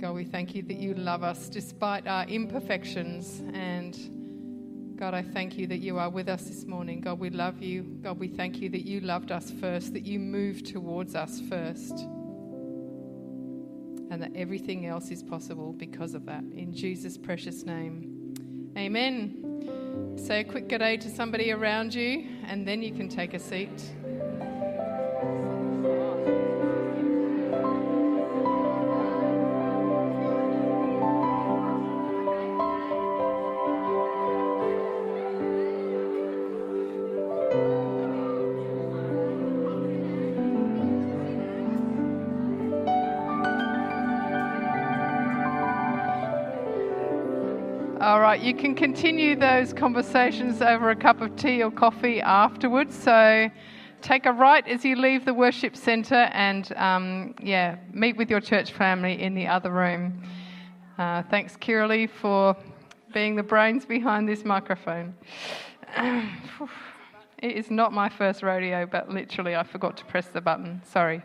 God, we thank you that you love us despite our imperfections. And God, I thank you that you are with us this morning. God, we love you. God, we thank you that you loved us first, that you moved towards us first, and that everything else is possible because of that. In Jesus' precious name, amen. Say a quick good day to somebody around you, and then you can take a seat. You can continue those conversations over a cup of tea or coffee afterwards. So take a right as you leave the worship centre and, um, yeah, meet with your church family in the other room. Uh, thanks, Kiralee, for being the brains behind this microphone. it is not my first rodeo, but literally I forgot to press the button. Sorry.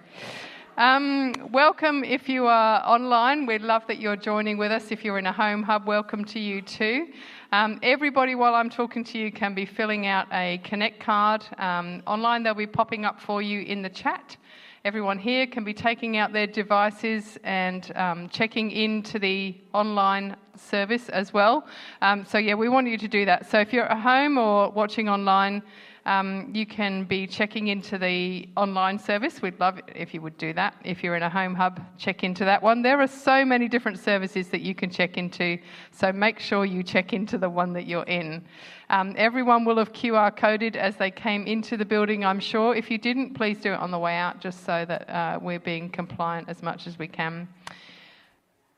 Um, welcome if you are online. We'd love that you're joining with us. If you're in a home hub, welcome to you too. Um, everybody, while I'm talking to you, can be filling out a Connect card. Um, online, they'll be popping up for you in the chat. Everyone here can be taking out their devices and um, checking into the online service as well. Um, so, yeah, we want you to do that. So, if you're at home or watching online, um, you can be checking into the online service. We'd love if you would do that. If you're in a home hub, check into that one. There are so many different services that you can check into, so make sure you check into the one that you're in. Um, everyone will have QR coded as they came into the building, I'm sure. If you didn't, please do it on the way out, just so that uh, we're being compliant as much as we can.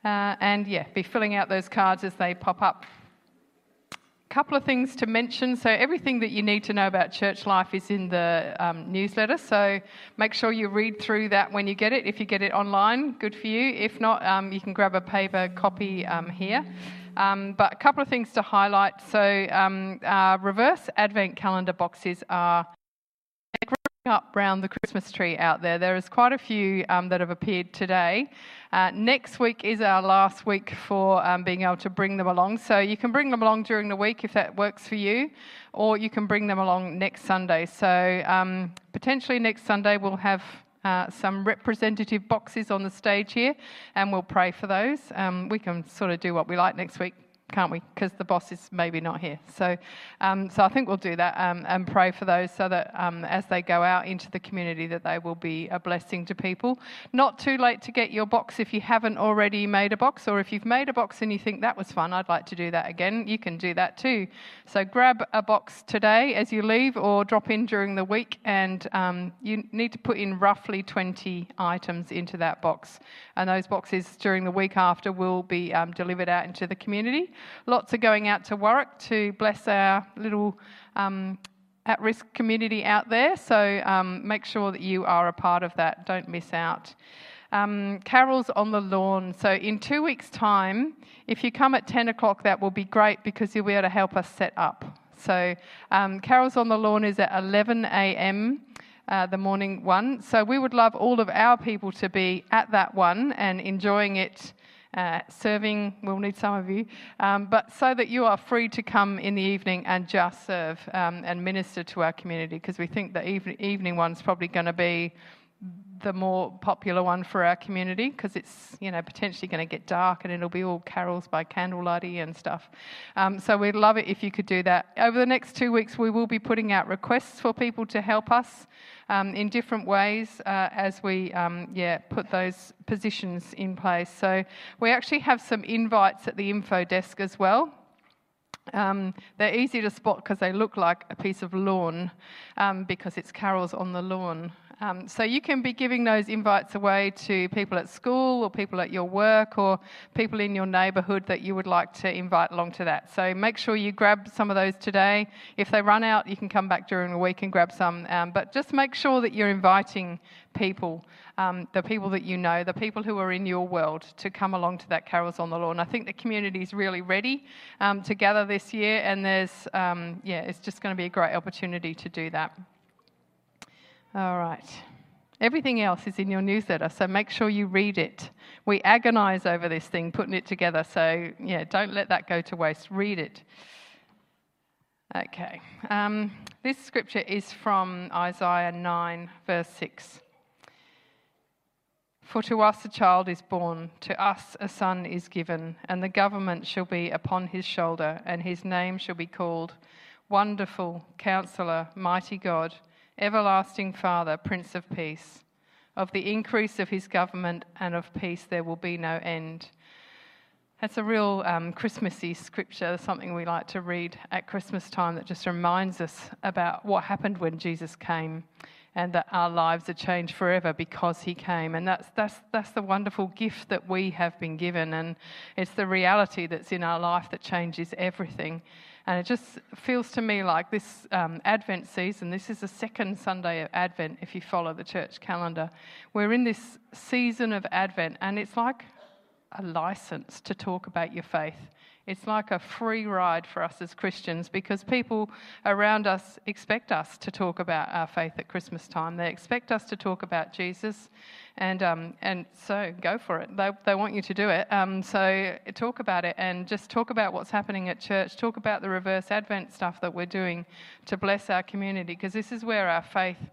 Uh, and yeah, be filling out those cards as they pop up couple of things to mention. So, everything that you need to know about church life is in the um, newsletter. So, make sure you read through that when you get it. If you get it online, good for you. If not, um, you can grab a paper copy um, here. Um, but a couple of things to highlight. So, um, reverse advent calendar boxes are up around the Christmas tree out there. There is quite a few um, that have appeared today. Uh, next week is our last week for um, being able to bring them along. So you can bring them along during the week if that works for you, or you can bring them along next Sunday. So um, potentially next Sunday we'll have uh, some representative boxes on the stage here, and we'll pray for those. Um, we can sort of do what we like next week can't we? Because the boss is maybe not here. So, um, so I think we'll do that um, and pray for those so that um, as they go out into the community, that they will be a blessing to people. Not too late to get your box if you haven't already made a box, or if you've made a box and you think that was fun, I'd like to do that again. You can do that too. So grab a box today as you leave, or drop in during the week, and um, you need to put in roughly 20 items into that box. And those boxes during the week after will be um, delivered out into the community. Lots are going out to Warwick to bless our little um, at risk community out there. So um, make sure that you are a part of that. Don't miss out. Um, carols on the lawn. So, in two weeks' time, if you come at 10 o'clock, that will be great because you'll be able to help us set up. So, um, carols on the lawn is at 11 a.m. Uh, the morning one. So, we would love all of our people to be at that one and enjoying it uh, serving. We'll need some of you, um, but so that you are free to come in the evening and just serve um, and minister to our community, because we think the evening, evening one's probably going to be the more popular one for our community because it's you know potentially going to get dark and it'll be all carols by candlelighty and stuff. Um, so we'd love it if you could do that. Over the next two weeks, we will be putting out requests for people to help us um, in different ways uh, as we um, yeah put those positions in place. So we actually have some invites at the info desk as well. Um, they're easy to spot because they look like a piece of lawn um, because it's carols on the lawn. Um, so you can be giving those invites away to people at school or people at your work or people in your neighbourhood that you would like to invite along to that. So make sure you grab some of those today. If they run out, you can come back during the week and grab some. Um, but just make sure that you're inviting people, um, the people that you know, the people who are in your world, to come along to that Carols on the Lawn. I think the community is really ready um, to gather this year, and there's um, yeah, it's just going to be a great opportunity to do that. All right. Everything else is in your newsletter, so make sure you read it. We agonize over this thing, putting it together, so yeah, don't let that go to waste. Read it. Okay. Um, this scripture is from Isaiah 9, verse 6. For to us a child is born, to us a son is given, and the government shall be upon his shoulder, and his name shall be called Wonderful, Counselor, Mighty God, Everlasting Father, Prince of Peace. Of the increase of his government and of peace there will be no end. That's a real um, Christmassy scripture, something we like to read at Christmas time that just reminds us about what happened when Jesus came and that our lives are changed forever because he came. And that's, that's, that's the wonderful gift that we have been given. And it's the reality that's in our life that changes everything. And it just feels to me like this um, Advent season, this is the second Sunday of Advent if you follow the church calendar. We're in this season of Advent, and it's like a license to talk about your faith. It's like a free ride for us as Christians because people around us expect us to talk about our faith at Christmas time. They expect us to talk about Jesus, and um, and so go for it. They, they want you to do it. Um, so talk about it and just talk about what's happening at church. Talk about the reverse Advent stuff that we're doing to bless our community because this is where our faith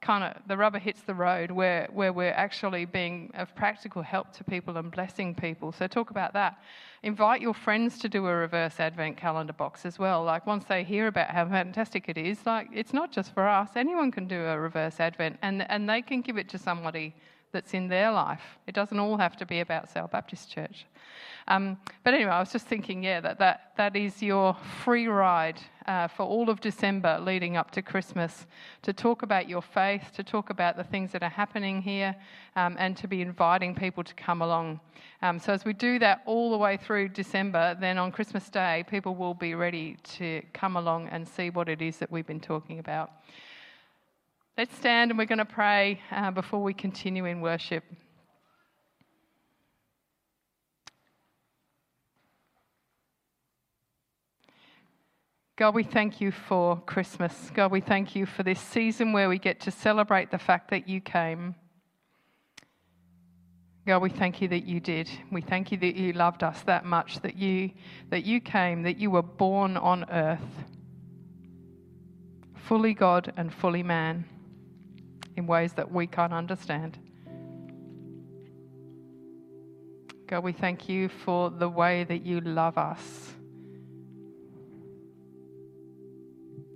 kind of the rubber hits the road where, where we're actually being of practical help to people and blessing people. So talk about that. Invite your friends to do a reverse advent calendar box as well. Like once they hear about how fantastic it is, like it's not just for us. Anyone can do a reverse advent and, and they can give it to somebody that's in their life. It doesn't all have to be about Sale Baptist Church. Um, but anyway, I was just thinking, yeah, that, that, that is your free ride uh, for all of December leading up to Christmas to talk about your faith, to talk about the things that are happening here, um, and to be inviting people to come along. Um, so, as we do that all the way through December, then on Christmas Day, people will be ready to come along and see what it is that we've been talking about. Let's stand and we're going to pray uh, before we continue in worship. God, we thank you for Christmas. God, we thank you for this season where we get to celebrate the fact that you came. God, we thank you that you did. We thank you that you loved us that much, that you, that you came, that you were born on earth, fully God and fully man, in ways that we can't understand. God, we thank you for the way that you love us.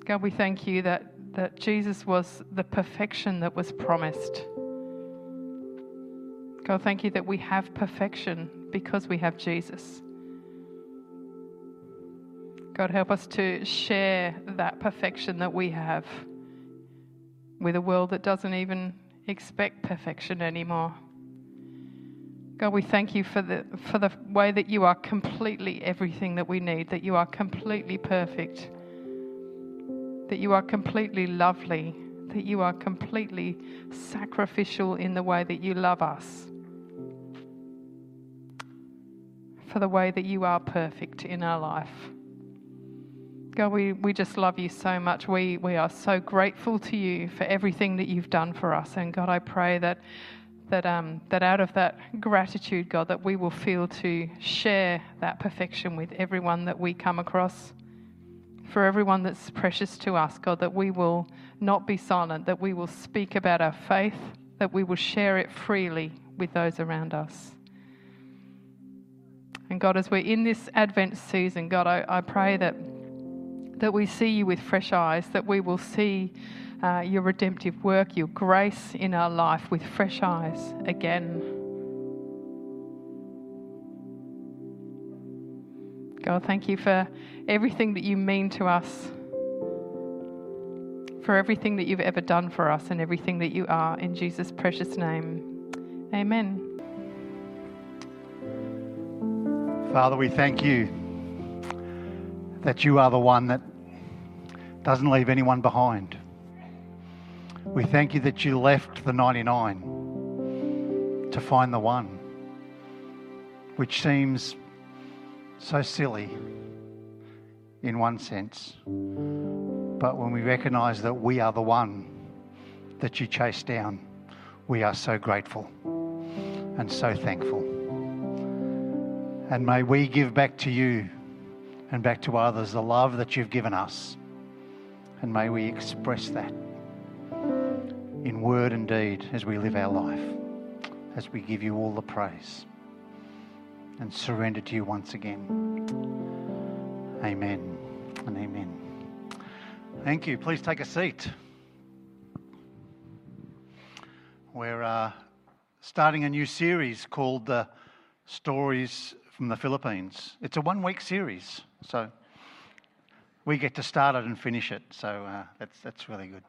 God, we thank you that, that Jesus was the perfection that was promised. God, thank you that we have perfection because we have Jesus. God, help us to share that perfection that we have with a world that doesn't even expect perfection anymore. God, we thank you for the, for the way that you are completely everything that we need, that you are completely perfect that you are completely lovely, that you are completely sacrificial in the way that you love us, for the way that you are perfect in our life. God, we, we just love you so much. We, we are so grateful to you for everything that you've done for us. And God, I pray that, that, um, that out of that gratitude, God, that we will feel to share that perfection with everyone that we come across for everyone that's precious to us, God, that we will not be silent, that we will speak about our faith, that we will share it freely with those around us. And God, as we're in this Advent season, God, I, I pray that, that we see you with fresh eyes, that we will see uh, your redemptive work, your grace in our life with fresh eyes again. God, thank you for everything that you mean to us, for everything that you've ever done for us, and everything that you are. In Jesus' precious name. Amen. Father, we thank you that you are the one that doesn't leave anyone behind. We thank you that you left the 99 to find the one, which seems so silly in one sense. But when we recognize that we are the one that you chase down, we are so grateful and so thankful. And may we give back to you and back to others the love that you've given us. And may we express that in word and deed as we live our life, as we give you all the praise and surrender to you once again. Amen and amen. Thank you. Please take a seat. We're uh, starting a new series called the Stories from the Philippines. It's a one week series, so we get to start it and finish it, so uh, that's, that's really good.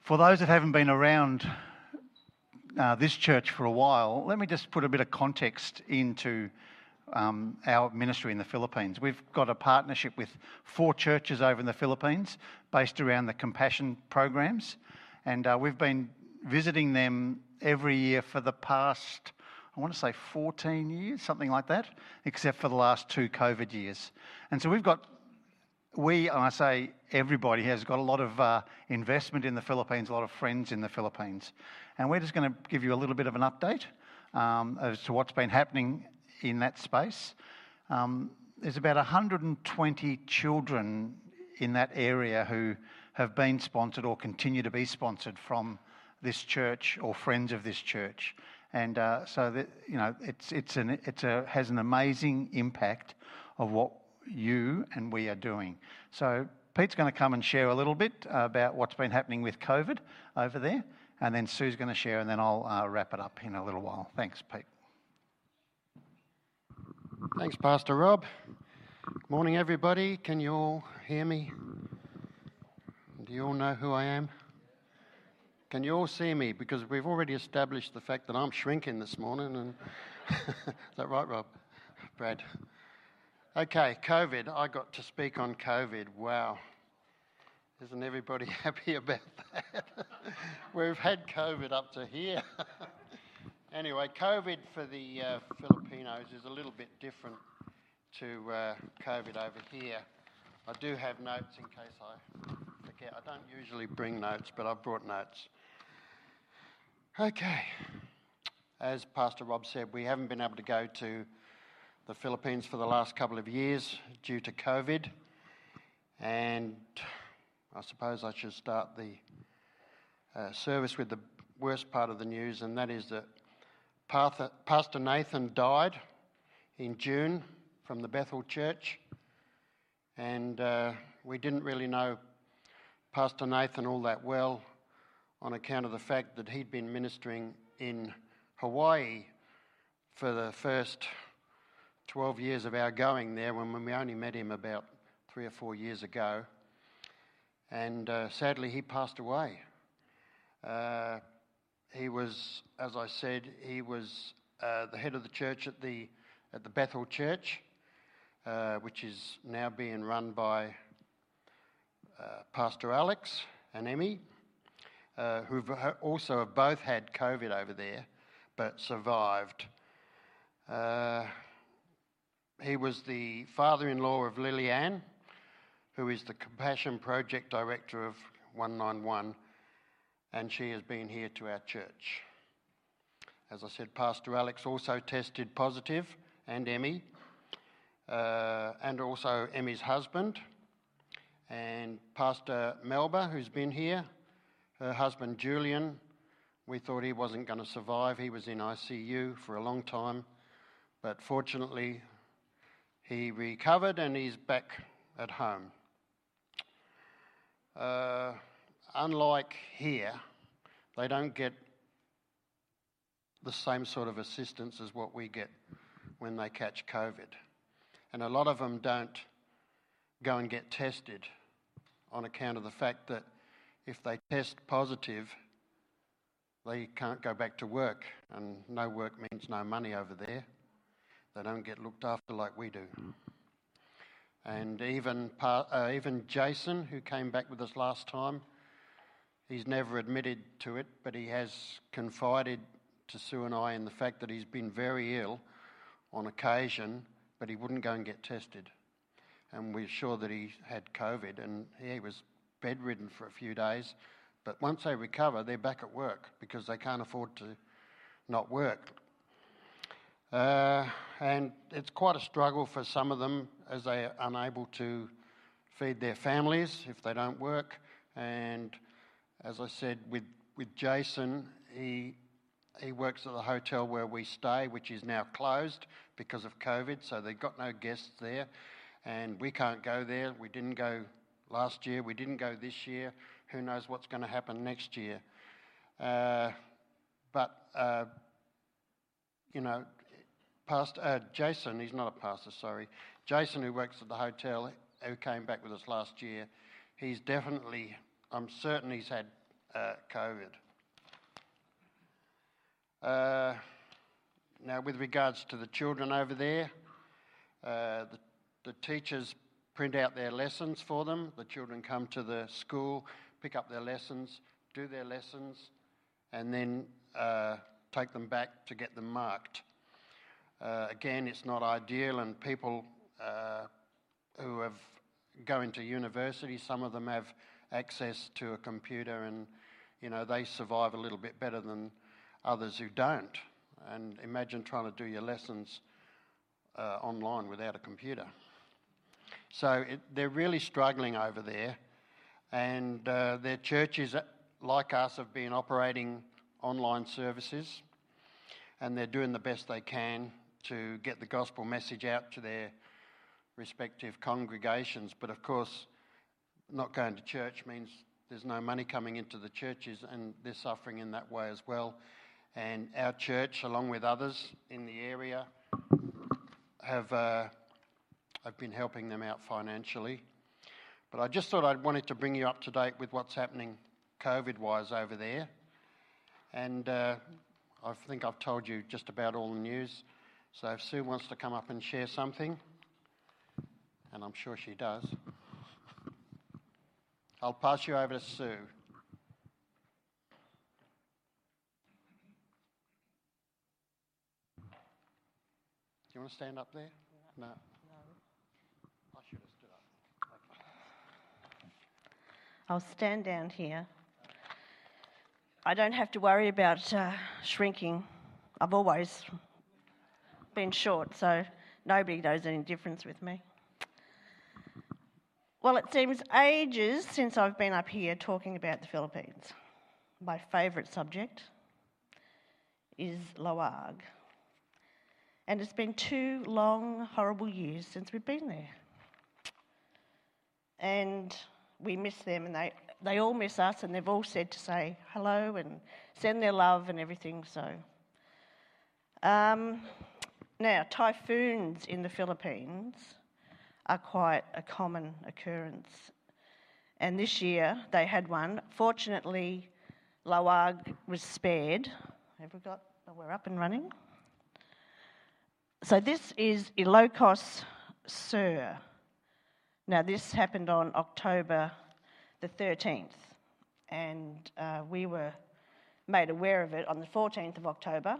For those that haven't been around uh, this church for a while, let me just put a bit of context into um, our ministry in the Philippines. We've got a partnership with four churches over in the Philippines based around the compassion programs, and uh, we've been visiting them every year for the past, I want to say 14 years, something like that, except for the last two COVID years. And so we've got, we, and I say everybody, has got a lot of uh, investment in the Philippines, a lot of friends in the Philippines. And we're just going to give you a little bit of an update um, as to what's been happening in that space. Um, there's about 120 children in that area who have been sponsored or continue to be sponsored from this church or friends of this church. And uh, so, that, you know, it's, it's an, it's a, has an amazing impact of what you and we are doing. So Pete's going to come and share a little bit about what's been happening with COVID over there. And then Sue's going to share, and then I'll uh, wrap it up in a little while. Thanks, Pete. Thanks, Pastor Rob. Good morning, everybody. Can you all hear me? Do you all know who I am? Can you all see me? Because we've already established the fact that I'm shrinking this morning. And is that right, Rob? Brad. Okay, COVID. I got to speak on COVID. Wow. Isn't everybody happy about that? We've had COVID up to here. anyway, COVID for the uh, Filipinos is a little bit different to uh, COVID over here. I do have notes in case I forget. I don't usually bring notes, but I've brought notes. Okay. As Pastor Rob said, we haven't been able to go to the Philippines for the last couple of years due to COVID. And I suppose I should start the uh, service with the worst part of the news, and that is that Pastor Nathan died in June from the Bethel Church. And uh, we didn't really know Pastor Nathan all that well on account of the fact that he'd been ministering in Hawaii for the first 12 years of our going there when we only met him about three or four years ago. And uh, sadly, he passed away. Uh, he was, as I said, he was uh, the head of the church at the, at the Bethel Church, uh, which is now being run by uh, Pastor Alex and Emmy, uh, who also have both had COVID over there but survived. He was the father in law of Lillian who is the Compassion Project Director of 191, and she has been here to our church. As I said, Pastor Alex also tested positive, and Emmy, uh, and also Emmy's husband, and Pastor Melba, who's been here, her husband Julian. We thought he wasn't going to survive. He was in ICU for a long time, but fortunately, he recovered and he's back at home. Uh, unlike here, they don't get the same sort of assistance as what we get when they catch COVID. And a lot of them don't go and get tested on account of the fact that if they test positive, they can't go back to work. And no work means no money over there. They don't get looked after like we do. And even, uh, even Jason, who came back with us last time, he's never admitted to it, but he has confided to Sue and I in the fact that he's been very ill on occasion, but he wouldn't go and get tested. And we're sure that he had COVID, and he was bedridden for a few days, But once they recover, they're back at work because they can't afford to not work. Uh, and it's quite a struggle for some of them as they are unable to feed their families if they don't work. And as I said, with, with Jason, he, he works at the hotel where we stay, which is now closed because of COVID, so they've got no guests there. And we can't go there. We didn't go last year, we didn't go this year. Who knows what's going to happen next year? Uh, but, uh, you know, Pastor uh, Jason, he's not a pastor, sorry. Jason, who works at the hotel, who came back with us last year, he's definitely, I'm certain he's had uh, COVID. Uh, now, with regards to the children over there, uh, the, the teachers print out their lessons for them. The children come to the school, pick up their lessons, do their lessons, and then uh, take them back to get them marked. Uh, again, it's not ideal, and people uh, who have go into university, some of them have access to a computer, and you know they survive a little bit better than others who don't. And imagine trying to do your lessons uh, online without a computer. So it, they're really struggling over there, and uh, their churches, like us, have been operating online services, and they're doing the best they can to get the gospel message out to their respective congregations. But of course, not going to church means there's no money coming into the churches, and they're suffering in that way as well. And our church, along with others in the area, have uh, have been helping them out financially. But I just thought I wanted to bring you up to date with what's happening COVID wise over there. And uh, I think I've told you just about all the news. So if Sue wants to come up and share something, and I'm sure she does, I'll pass you over to Sue. Do you want to stand up there? No. no. I should have stood up. Okay. I'll stand down here. I don't have to worry about uh, shrinking. I've always been short, so nobody knows any difference with me. Well, it seems ages since I've been up here talking about the Philippines. My favourite subject is Laoag. And it's been two long, horrible years since we've been there. And we miss them, and they, they all miss us, and they've all said to say hello and send their love and everything. So, um, now, typhoons in the Philippines are quite a common occurrence. And this year they had one. Fortunately, Laoag was spared. Have we got, oh, we're up and running. So this is Ilocos Sur. Now, this happened on October the 13th, and uh, we were made aware of it on the 14th of October.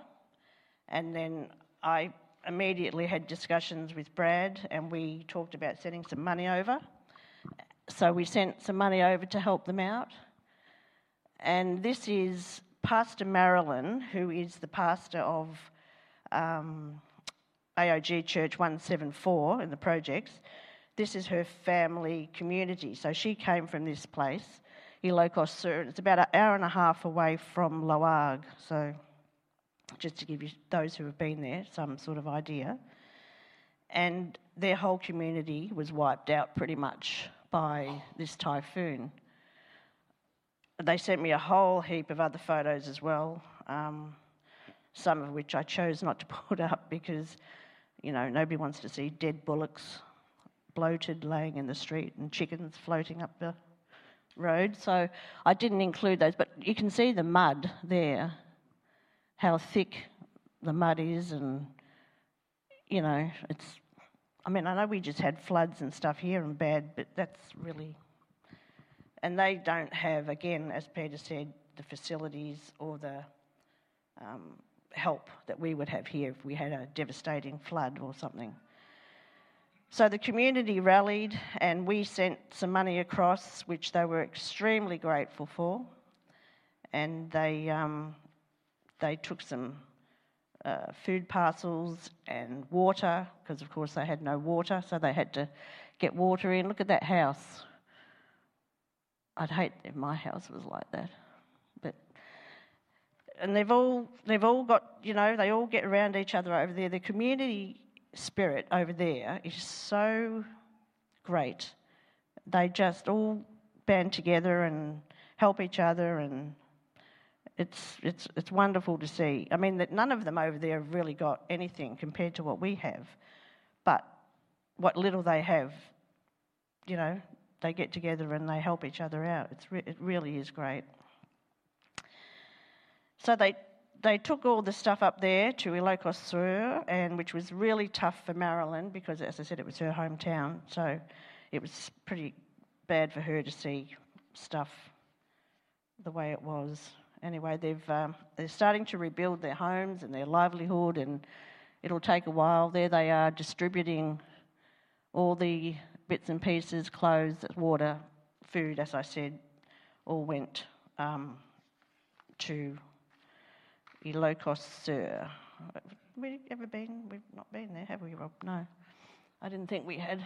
And then I immediately had discussions with Brad and we talked about sending some money over. So we sent some money over to help them out. And this is Pastor Marilyn, who is the pastor of um, AOG Church 174 in the projects. This is her family community. So she came from this place, Ilocos Sur. It's about an hour and a half away from Laoag. So just to give you those who have been there some sort of idea. And their whole community was wiped out pretty much by this typhoon. They sent me a whole heap of other photos as well, um, some of which I chose not to put up because, you know, nobody wants to see dead bullocks bloated laying in the street and chickens floating up the road. So I didn't include those, but you can see the mud there how thick the mud is, and you know, it's. I mean, I know we just had floods and stuff here and bad, but that's really. And they don't have, again, as Peter said, the facilities or the um, help that we would have here if we had a devastating flood or something. So the community rallied and we sent some money across, which they were extremely grateful for. and they um, they took some uh, food parcels and water because, of course, they had no water, so they had to get water in. Look at that house. I'd hate if my house was like that, but and they've all they've all got you know they all get around each other over there. The community spirit over there is so great. They just all band together and help each other and it's, it's, it's wonderful to see. I mean, that none of them over there have really got anything compared to what we have, but what little they have, you know, they get together and they help each other out. It's re- it really is great. So they, they took all the stuff up there to Ilocos Sur, and which was really tough for Marilyn because, as I said, it was her hometown. So it was pretty bad for her to see stuff the way it was anyway, they've, um, they're starting to rebuild their homes and their livelihood, and it'll take a while. There they are distributing all the bits and pieces, clothes, water, food, as I said, all went um, to Ilocos Sur. We ever been? We've not been there, have we, Rob? No. I didn't think we had.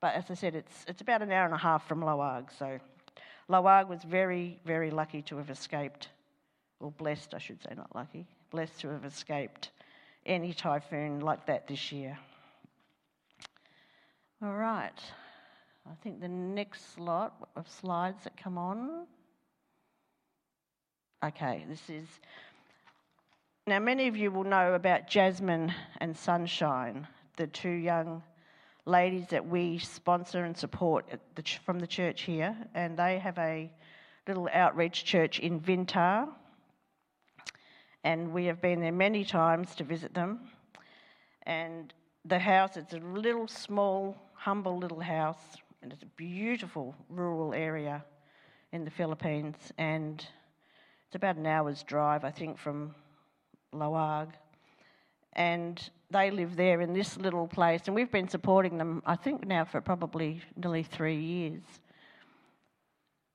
But as I said, it's, it's about an hour and a half from Laoag, so Laoag was very, very lucky to have escaped, or blessed, I should say, not lucky, blessed to have escaped any typhoon like that this year. All right. I think the next lot of slides that come on. Okay, this is. Now, many of you will know about Jasmine and Sunshine, the two young ladies that we sponsor and support the ch- from the church here, and they have a little outreach church in Vintar. And we have been there many times to visit them. And the house, it's a little small, humble little house, and it's a beautiful rural area in the Philippines. And it's about an hour's drive, I think, from Laoag. And they live there in this little place, and we've been supporting them, I think, now for probably nearly three years.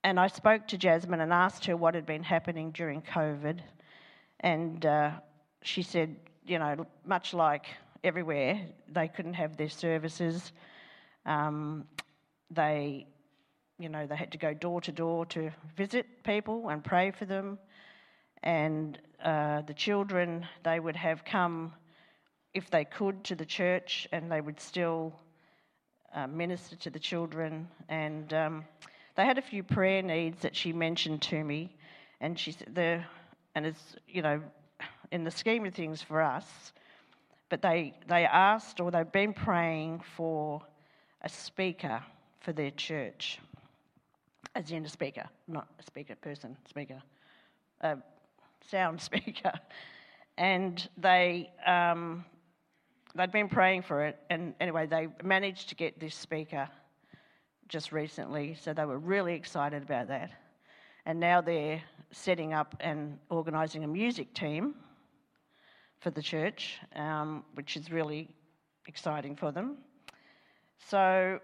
And I spoke to Jasmine and asked her what had been happening during COVID, and uh, she said, you know, much like everywhere, they couldn't have their services. Um, they, you know, they had to go door to door to visit people and pray for them. And uh, the children, they would have come if they could, to the church, and they would still uh, minister to the children. And um, they had a few prayer needs that she mentioned to me, and she said, the, and it's you know, in the scheme of things for us, but they they asked or they've been praying for a speaker for their church, as in a speaker, not a speaker person, speaker, a sound speaker, and they. Um, they'd been praying for it, and anyway, they managed to get this speaker just recently, so they were really excited about that. And now they're setting up and organising a music team for the church, um, which is really exciting for them. So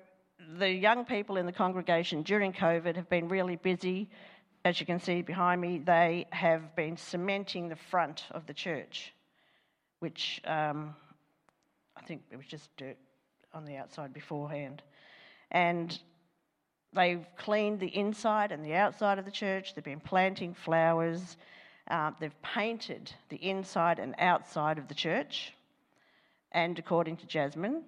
the young people in the congregation during COVID have been really busy. As you can see behind me, they have been cementing the front of the church, which um, I think it was just dirt on the outside beforehand. And they've cleaned the inside and the outside of the church. They've been planting flowers. Uh, they've painted the inside and outside of the church. And according to Jasmine,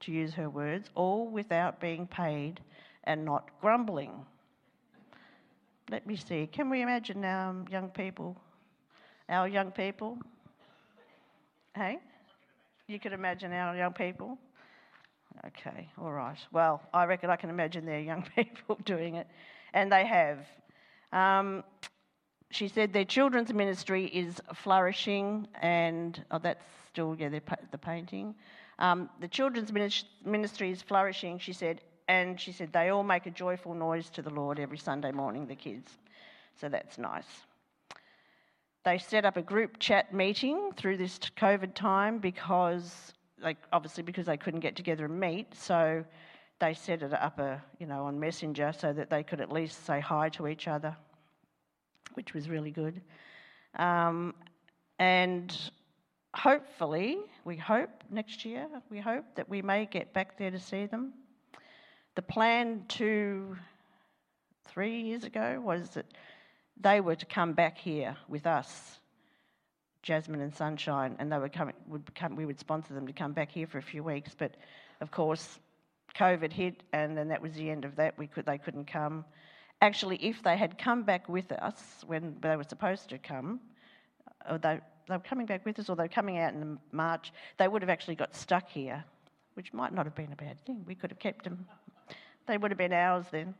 to use her words, all without being paid and not grumbling. Let me see. Can we imagine now, young people? Our young people? Hey? You could imagine our young people? Okay, all right. Well, I reckon I can imagine their young people doing it, and they have. Um, she said their children's ministry is flourishing, and oh, that's still yeah, the painting. Um, the children's ministry is flourishing. She said, and she said they all make a joyful noise to the Lord every Sunday morning. The kids, so that's nice. They set up a group chat meeting through this COVID time because, like, obviously because they couldn't get together and meet. So they set it up, a, you know, on Messenger so that they could at least say hi to each other. which was really good. Um, and hopefully, we hope next year, we hope that we may get back there to see them. The plan two, three years ago was that they were to come back here with us, Jasmine and Sunshine, and they were coming, would come, we would sponsor them to come back here for a few weeks. But of course, COVID hit, and then that was the end of that. We could, they couldn't come. Actually, if they had come back with us when they were supposed to come, or they, they were coming back with us, or they were coming out in March, they would have actually got stuck here, which might not have been a bad thing. We could have kept them. They would have been ours then.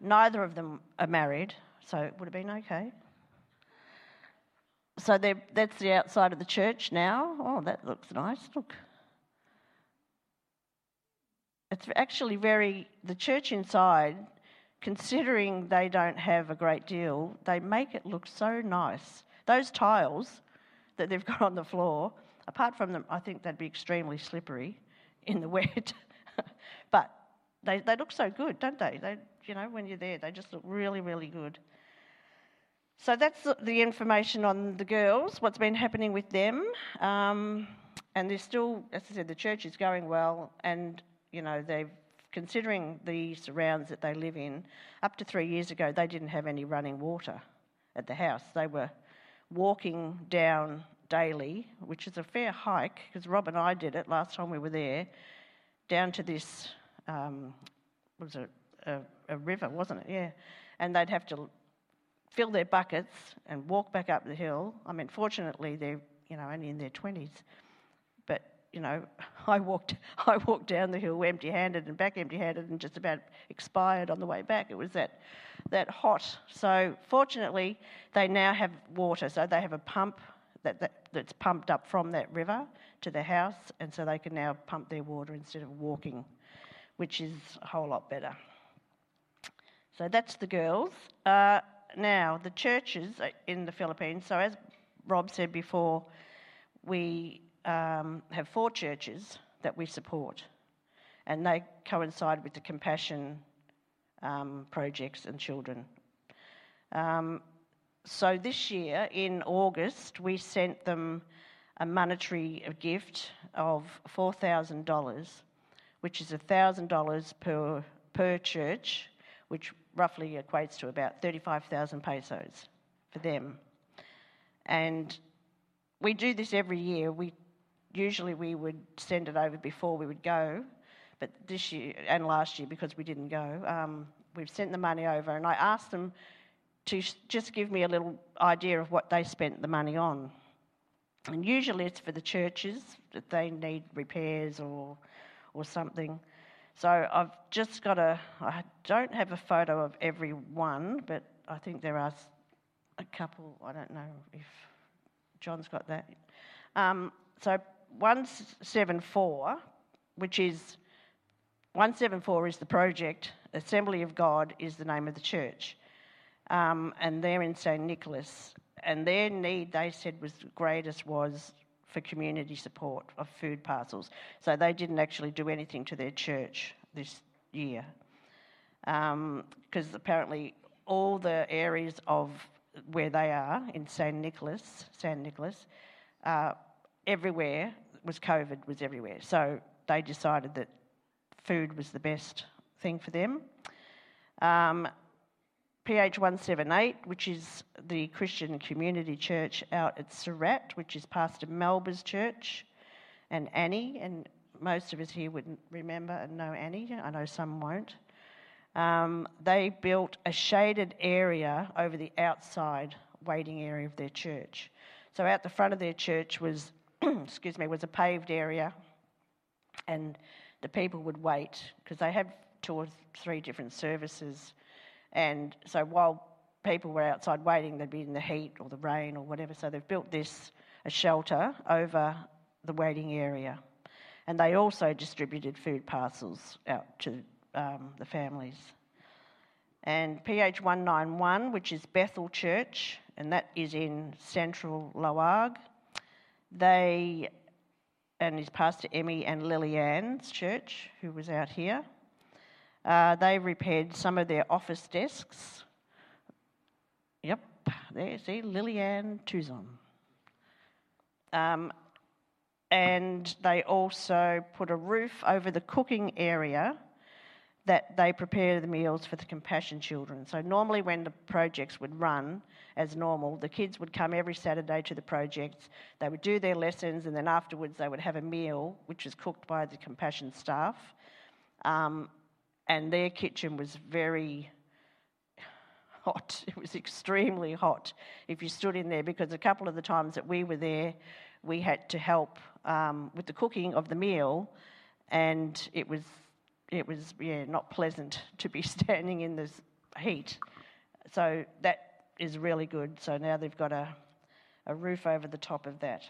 Neither of them are married, so it would have been okay. So that's the outside of the church now. Oh, that looks nice. Look. It's actually very, the church inside, considering they don't have a great deal, they make it look so nice. Those tiles that they've got on the floor, apart from them, I think they'd be extremely slippery in the wet. but they, they look so good, don't they? They, you know, when you're there, they just look really, really good. So that's the information on the girls, what's been happening with them. Um, and they're still, as I said, the church is going well, and you know they've considering the surrounds that they live in. Up to three years ago, they didn't have any running water at the house. They were walking down daily, which is a fair hike because Rob and I did it last time we were there, down to this um, was it a, a river, wasn't it? Yeah. And they'd have to fill their buckets and walk back up the hill. I mean, fortunately, they're you know only in their twenties, but you know, I walked I walked down the hill empty-handed and back empty-handed and just about expired on the way back. It was that that hot. So fortunately, they now have water. So they have a pump that, that that's pumped up from that river to the house, and so they can now pump their water instead of walking, which is a whole lot better. So that's the girls. Uh, now, the churches in the Philippines, so as Rob said before, we um, have four churches that we support, and they coincide with the compassion um, projects and children. Um, so this year, in August, we sent them a monetary gift of $4,000, which is $1,000 per, per church, which roughly equates to about 35,000 pesos for them. And we do this every year. We usually we would send it over before we would go, but this year and last year because we didn't go, um, we've sent the money over, and I asked them to just give me a little idea of what they spent the money on. And usually it's for the churches that they need repairs or or something. So I've just got a, I don't have a photo of every one, but I think there are a couple. I don't know if John's got that. Um, so 174, which is 174 is the project, Assembly of God is the name of the church. Um, and they're in St. Nicholas. And their need, they said, was the greatest was for community support of food parcels. So they didn't actually do anything to their church this year. Because um, apparently all the areas of where they are in St. Nicholas, St. Nicholas, uh, everywhere was COVID was everywhere. So they decided that food was the best thing for them. Um, PH 178, which is the Christian Community Church out at Sarrat, which is Pastor Melba's church, and Annie, and most of us here would remember and know Annie. I know some won't. Um, they built a shaded area over the outside waiting area of their church. So out the front of their church was, excuse me, was a paved area, and the people would wait because they had two or three different services and so while people were outside waiting, they'd be in the heat or the rain or whatever. So they've built this a shelter over the waiting area. And they also distributed food parcels out to um, the families. And PH 191, which is Bethel Church, and that is in central Laoag, they, and is Pastor Emmy and Lillian's church, who was out here. Uh, they repaired some of their office desks Yep, there, see, Lillian Tuzon. Um, and they also put a roof over the cooking area that they prepare the meals for the compassion children. So normally when the projects would run as normal, the kids would come every Saturday to the projects, they would do their lessons, and then afterwards they would have a meal which was cooked by the compassion staff. Um, and their kitchen was very hot. It was extremely hot if you stood in there because a couple of the times that we were there, we had to help um, with the cooking of the meal, and it was it was yeah not pleasant to be standing in this heat. So that is really good. So now they've got a a roof over the top of that,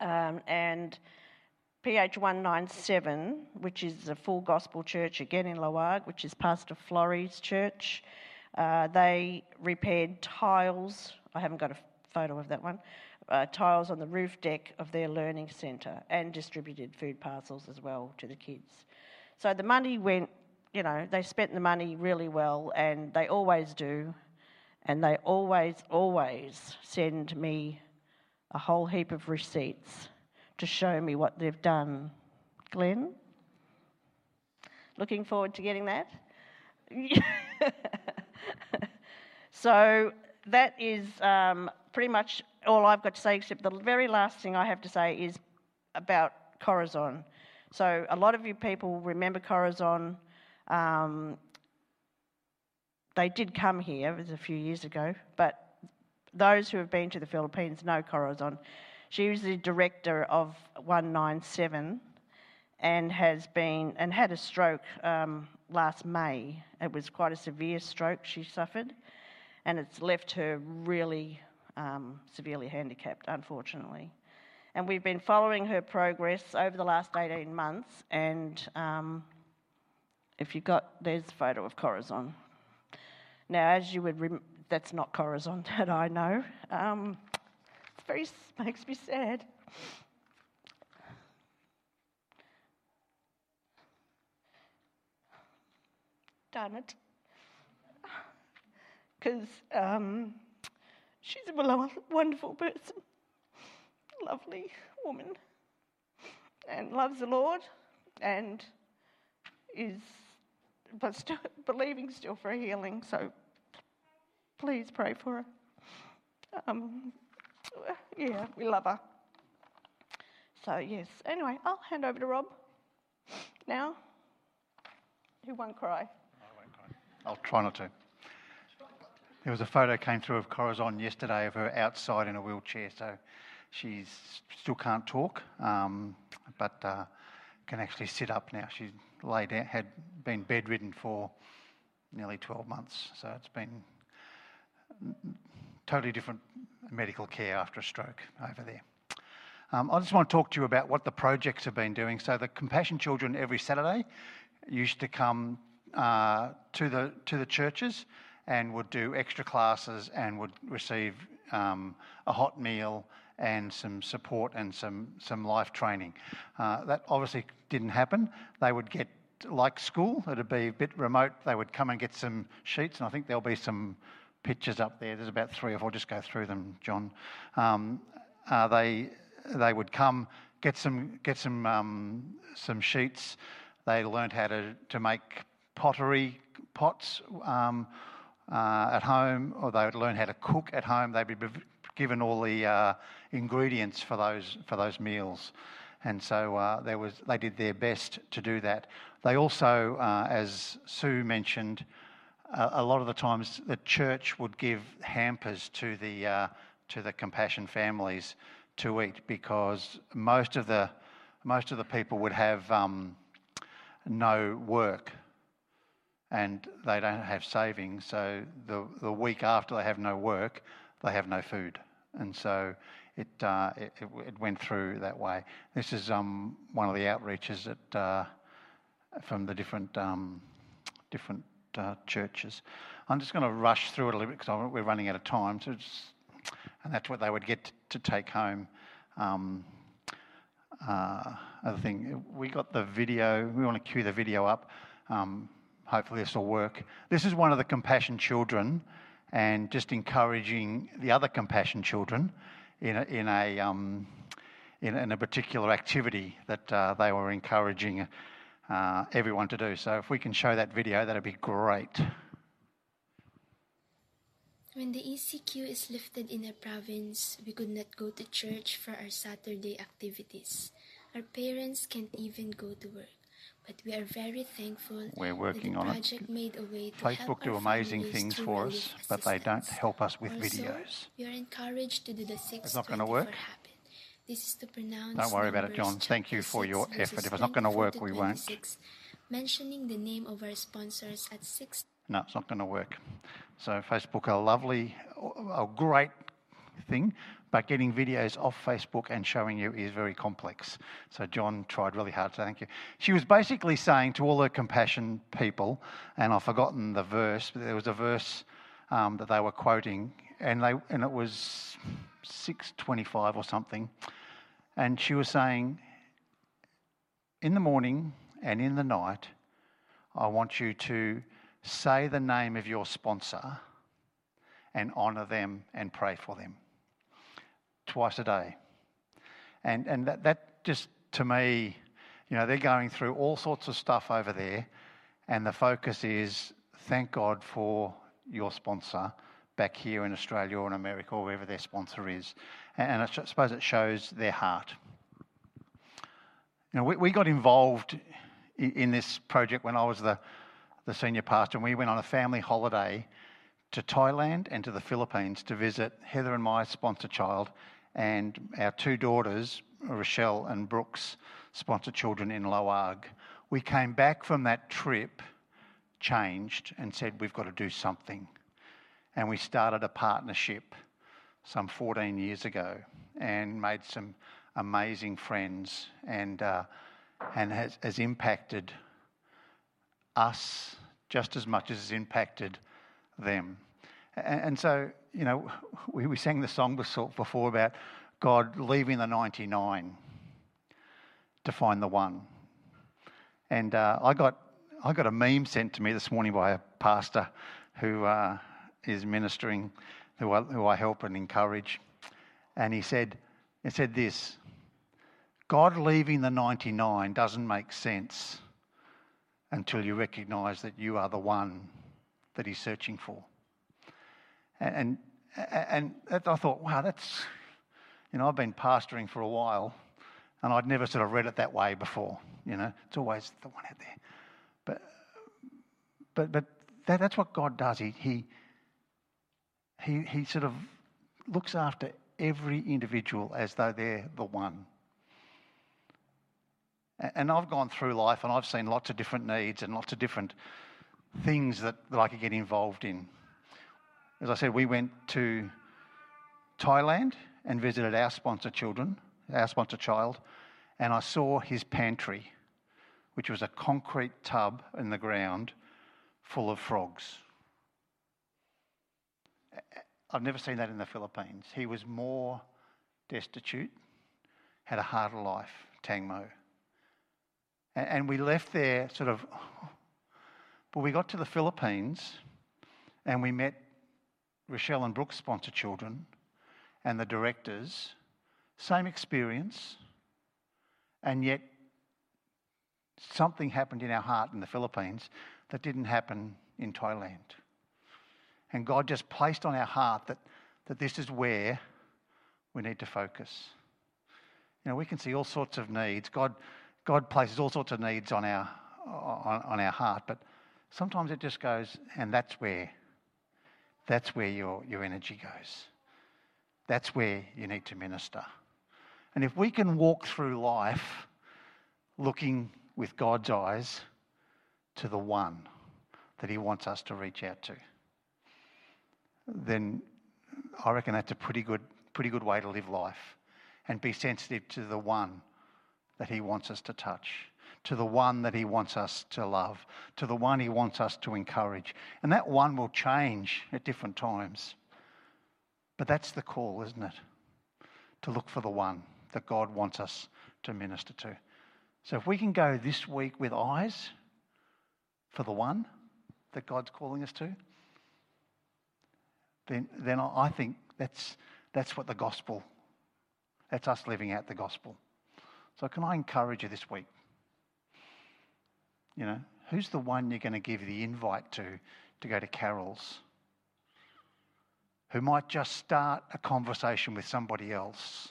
um, and. PH 197, which is a full gospel church again in Laoag, which is Pastor Florrie's church. Uh, they repaired tiles. I haven't got a photo of that one. Uh, tiles on the roof deck of their learning centre and distributed food parcels as well to the kids. So the money went, you know, they spent the money really well and they always do. And they always, always send me a whole heap of receipts to show me what they've done. Glenn? Looking forward to getting that? so that is um, pretty much all I've got to say, except the very last thing I have to say is about Corazon. So a lot of you people remember Corazon. Um, they did come here, it was a few years ago, but those who have been to the Philippines know Corazon. She was the director of 197 and has been and had a stroke um, last May. It was quite a severe stroke she suffered, and it's left her really um, severely handicapped, unfortunately. And we've been following her progress over the last 18 months. And um, if you've got, there's a photo of Corazon. Now, as you would, rem- that's not Corazon that I know. Very makes me sad. Darn it. Because um, she's a wonderful person, lovely woman, and loves the Lord, and is but still believing still for healing. So please pray for her. Um, yeah, we love her. So, yes. Anyway, I'll hand over to Rob now. Who won't cry? I won't cry. I'll try not to. There was a photo came through of Corazon yesterday of her outside in a wheelchair, so she still can't talk, um, but uh, can actually sit up now. She laid out, had been bedridden for nearly 12 months, so it's been totally different medical care after a stroke over there. Um, I just want to talk to you about what the projects have been doing. So the Compassion Children every Saturday used to come uh, to the to the churches and would do extra classes and would receive um, a hot meal and some support and some some life training. Uh, that obviously didn't happen. They would get like school. It'd be a bit remote. They would come and get some sheets, and I think there'll be some pictures up there. There's about three or four. Just go through them, John. Um, uh, they they would come get some get some um, some sheets. They learned how to to make pottery pots um, uh, at home, or they would learn how to cook at home. They'd be given all the uh, ingredients for those for those meals. And so uh, there was, they did their best to do that. They also, uh, as Sue mentioned, a lot of the times the church would give hampers to the uh, to the compassion families to eat because most of the most of the people would have um, no work and they don't have savings. So the the week after they have no work, they have no food, and so it uh, it, it, went through that way. This is um, one of the outreaches that uh, from the different um, different uh, churches. I'm just going to rush through it a little bit because we're running out of time. So and that's what they would get to take home. Um, uh, other thing, we got the video. We want to cue the video up. Um, hopefully, this will work. This is one of the compassion children, and just encouraging the other compassion children in a, in a, um, in, in, a particular activity that uh, they were encouraging uh, everyone to do. So if we can show that video, that'd be great. When the ECQ is lifted in a province, we could not go to church for our Saturday activities. Our parents can't even go to work. But we are very thankful We're working that the on project it. made a way to Facebook do amazing things for us, but they don't help us with Also, videos. We are encouraged to do the 6 It's not gonna work? habit. Don't worry about it, John. Thank you for your effort. If it's not gonna work, we won't. Mentioning the name of our sponsors at 6 No, it's not going to work. So Facebook, a lovely, a great thing, but getting videos off Facebook and showing you is very complex. So John tried really hard. So thank you. She was basically saying to all the compassion people, and I've forgotten the verse, but there was a verse um, that they were quoting, and they and it was six twenty-five or something, and she was saying, in the morning and in the night, I want you to say the name of your sponsor and honour them and pray for them twice a day. And, and that, that just, to me, you know, they're going through all sorts of stuff over there, and the focus is thank God for your sponsor back here in Australia or in America or wherever their sponsor is. And I suppose it shows their heart. You know, we, we got involved in, this project when I was the, the senior pastor, and we went on a family holiday to Thailand and to the Philippines to visit Heather and my sponsor child and our two daughters, Rochelle and Brooks, sponsor children in Laoag. We came back from that trip changed and said, We've got to do something. And we started a partnership some 14 years ago and made some amazing friends and, uh, and has, has impacted us just as much as it's impacted them. And, and so, you know, we, we sang the song before about God leaving the 99 to find the one. And uh, I, got, I got a meme sent to me this morning by a pastor who uh, is ministering, who I, who I help and encourage. And he said, he said this God leaving the 99 doesn't make sense until you recognize that you are the one that he's searching for. And, and, and I thought, wow, that's, you know, I've been pastoring for a while and I'd never sort of read it that way before. You know, it's always the one out there. But, but, but that, that's what God does. He, he, he, he sort of looks after every individual as though they're the one. And I've gone through life and I've seen lots of different needs and lots of different things that, that I could get involved in. As I said, we went to Thailand and visited our sponsor children, our sponsor child, and I saw his pantry, which was a concrete tub in the ground full of frogs. I've never seen that in the Philippines. He was more destitute, had a harder life, Tangmo. And we left there sort of, but we got to the Philippines and we met Rochelle and Brooks sponsor children and the directors. Same experience, and yet something happened in our heart in the Philippines that didn't happen in Thailand. And God just placed on our heart that, that this is where we need to focus. You know, we can see all sorts of needs. God, God places all sorts of needs on our, on, on our heart, but sometimes it just goes, and that's where, that's where your, your energy goes. That's where you need to minister. And if we can walk through life looking with God's eyes to the one that He wants us to reach out to, then I reckon that's a pretty good, pretty good way to live life and be sensitive to the one that He wants us to touch, to the one that He wants us to love, to the one He wants us to encourage. And that one will change at different times. But that's the call, isn't it? To look for the one that God wants us to minister to. So if we can go this week with eyes for the one that God's calling us to, then, then I think that's, that's what the gospel, that's us living out the gospel. So, can I encourage you this week? You know, who's the one you're going to give the invite to to go to carols? Who might just start a conversation with somebody else?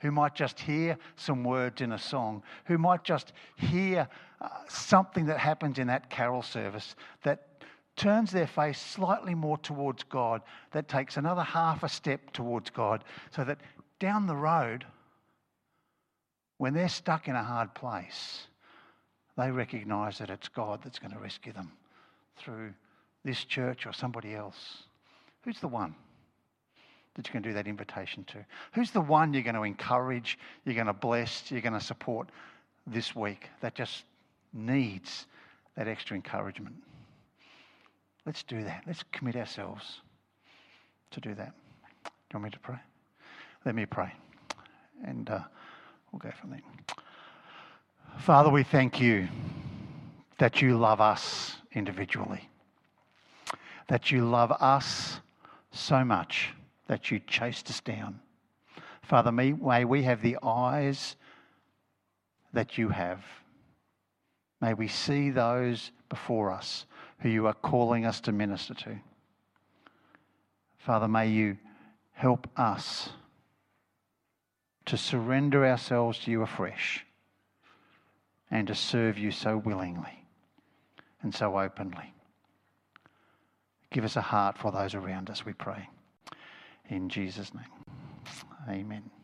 Who might just hear some words in a song? Who might just hear uh, something that happens in that carol service that turns their face slightly more towards God, that takes another half a step towards God, so that down the road, when they're stuck in a hard place, they recognize that it's God that's going to rescue them through this church or somebody else. Who's the one that you can do that invitation to? Who's the one you're going to encourage, you're going to bless, you're going to support this week that just needs that extra encouragement? Let's do that. Let's commit ourselves to do that. Do you want me to pray? Let me pray. And uh, we'll go from there. Father, we thank you that you love us individually, that you love us so much that you chased us down. Father, may we have the eyes that you have. May we see those before us who you are calling us to minister to. Father, may you help us to surrender ourselves to you afresh and to serve you so willingly and so openly. Give us a heart for those around us, we pray. In Jesus' name, amen.